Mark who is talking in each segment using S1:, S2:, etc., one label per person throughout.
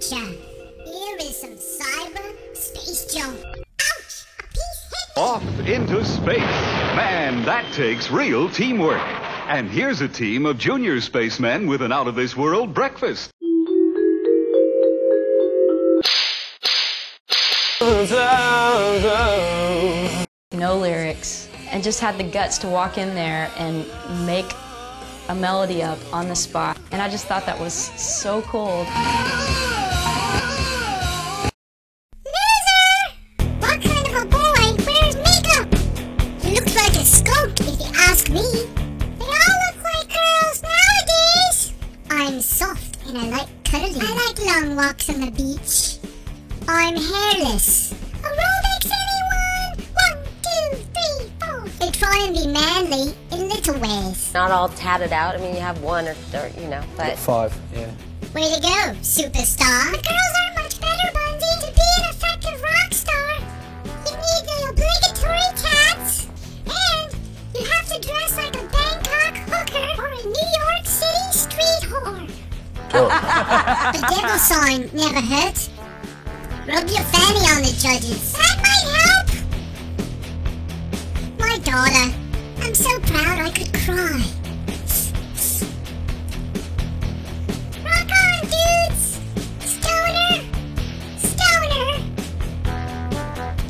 S1: adventure. Here is some cyber space junk. Ouch! A piece hit.
S2: Off into space. Man, that takes real teamwork. And here's a team of junior spacemen with an out of this world breakfast.
S3: no lyrics, and just had the guts to walk in there and make a melody up on the spot. And I just thought that was so cool.
S1: Walks on the beach. I'm hairless. Aerobics, anyone? One, two, three, four. They try and be manly in.
S4: Not all tatted out. I mean, you have one or, or you know, but
S5: Five, yeah.
S1: Way to go, superstar. The girls are much better, Bundy. To be an effective rock star, you need the obligatory tats, and you have to dress like a Bangkok hooker or a New York City street whore.
S5: Sure.
S1: The devil sign never hurt. Rub your fanny on the judges. That might help. Cry. Rock on, dudes! Stoner! Stoner!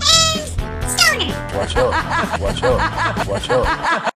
S1: And stoner!
S5: Watch out. Watch out. Watch out.